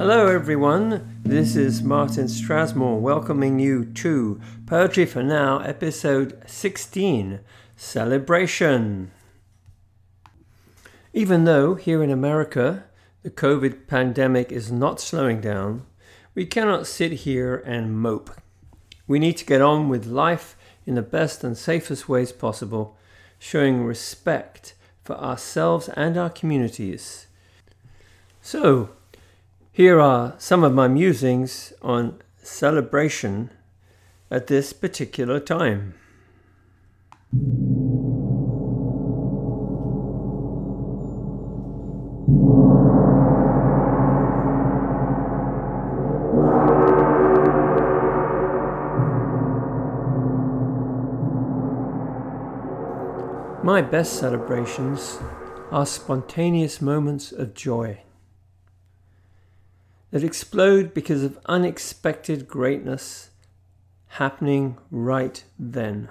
Hello, everyone. This is Martin Strasmore welcoming you to Poetry for Now, episode 16 Celebration. Even though here in America the COVID pandemic is not slowing down, we cannot sit here and mope. We need to get on with life in the best and safest ways possible, showing respect for ourselves and our communities. So, here are some of my musings on celebration at this particular time. My best celebrations are spontaneous moments of joy that explode because of unexpected greatness happening right then.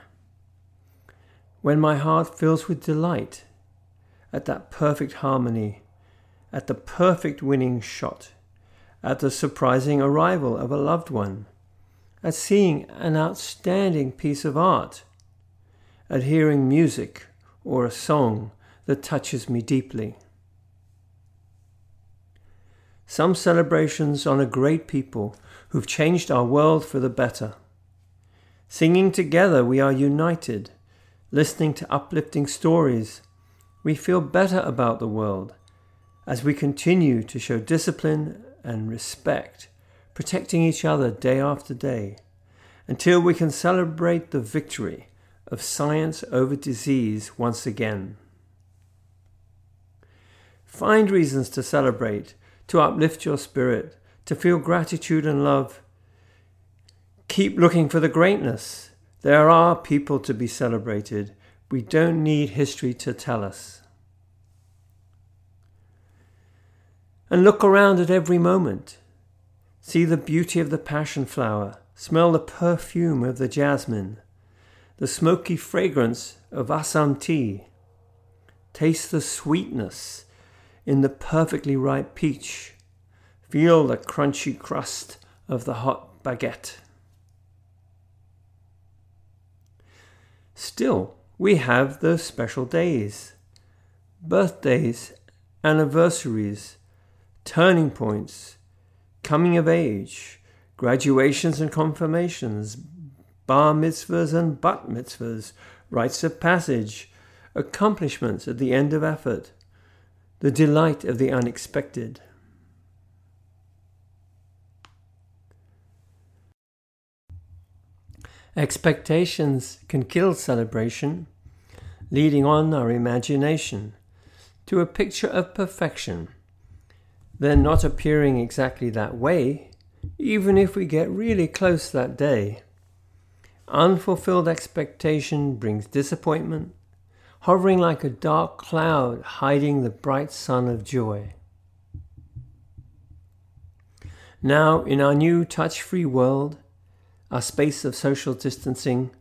When my heart fills with delight at that perfect harmony, at the perfect winning shot, at the surprising arrival of a loved one, at seeing an outstanding piece of art, at hearing music or a song that touches me deeply. Some celebrations honor great people who've changed our world for the better. Singing together, we are united. Listening to uplifting stories, we feel better about the world as we continue to show discipline and respect, protecting each other day after day, until we can celebrate the victory of science over disease once again. Find reasons to celebrate to uplift your spirit, to feel gratitude and love. Keep looking for the greatness. There are people to be celebrated. We don't need history to tell us. And look around at every moment. See the beauty of the passion flower. Smell the perfume of the jasmine, the smoky fragrance of Assam tea. Taste the sweetness in the perfectly ripe peach. Feel the crunchy crust of the hot baguette. Still, we have those special days birthdays, anniversaries, turning points, coming of age, graduations and confirmations, bar mitzvahs and bat mitzvahs, rites of passage, accomplishments at the end of effort, the delight of the unexpected. Expectations can kill celebration, leading on our imagination to a picture of perfection, then not appearing exactly that way, even if we get really close that day. Unfulfilled expectation brings disappointment, hovering like a dark cloud hiding the bright sun of joy. Now, in our new touch free world, our space of social distancing,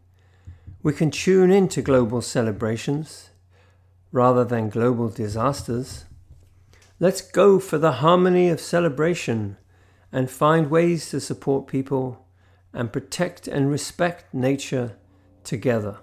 we can tune into global celebrations rather than global disasters. Let's go for the harmony of celebration and find ways to support people and protect and respect nature together.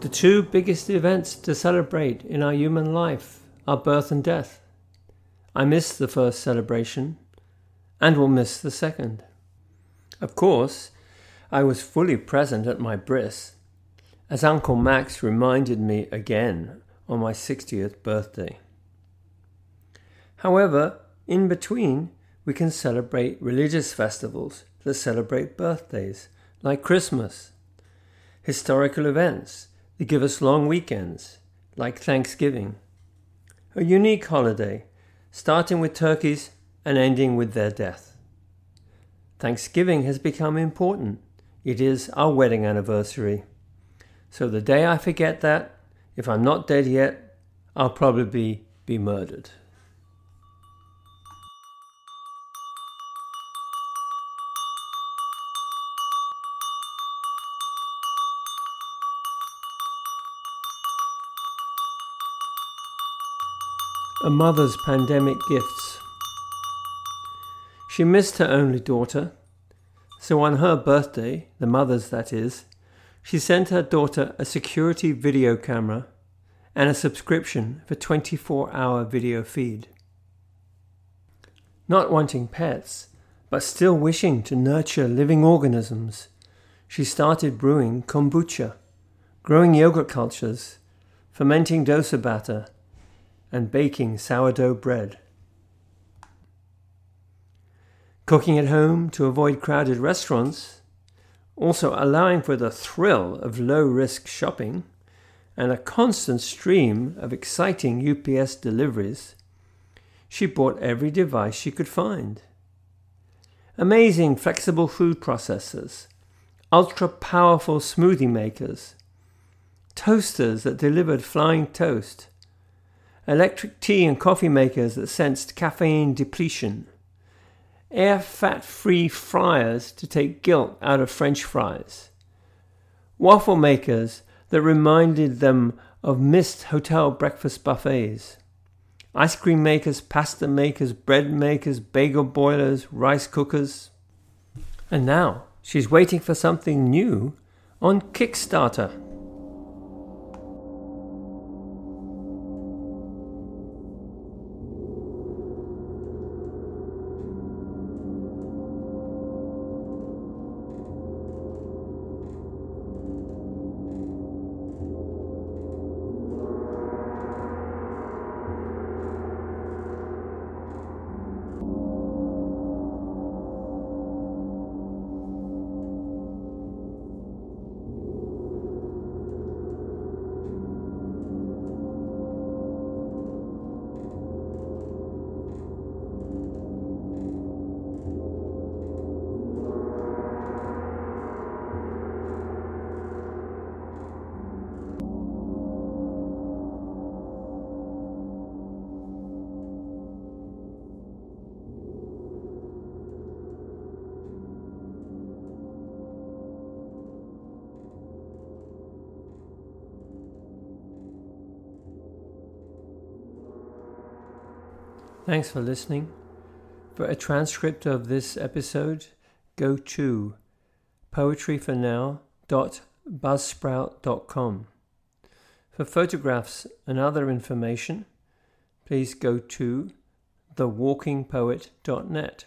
The two biggest events to celebrate in our human life are birth and death. I missed the first celebration and will miss the second. Of course, I was fully present at my bris, as Uncle Max reminded me again on my 60th birthday. However, in between, we can celebrate religious festivals that celebrate birthdays, like Christmas, historical events they give us long weekends, like Thanksgiving. A unique holiday, starting with turkeys and ending with their death. Thanksgiving has become important. It is our wedding anniversary. So the day I forget that, if I'm not dead yet, I'll probably be murdered. A mother's pandemic gifts. She missed her only daughter, so on her birthday, the mother's that is, she sent her daughter a security video camera and a subscription for 24 hour video feed. Not wanting pets, but still wishing to nurture living organisms, she started brewing kombucha, growing yogurt cultures, fermenting dosa batter, and baking sourdough bread. Cooking at home to avoid crowded restaurants, also allowing for the thrill of low risk shopping and a constant stream of exciting UPS deliveries, she bought every device she could find. Amazing flexible food processors, ultra powerful smoothie makers, toasters that delivered flying toast, electric tea and coffee makers that sensed caffeine depletion air fat free fryers to take guilt out of French fries, waffle makers that reminded them of missed hotel breakfast buffets, ice cream makers, pasta makers, bread makers, bagel boilers, rice cookers. And now she's waiting for something new on Kickstarter. Thanks for listening. For a transcript of this episode, go to poetryfornow.buzzsprout.com. For photographs and other information, please go to thewalkingpoet.net.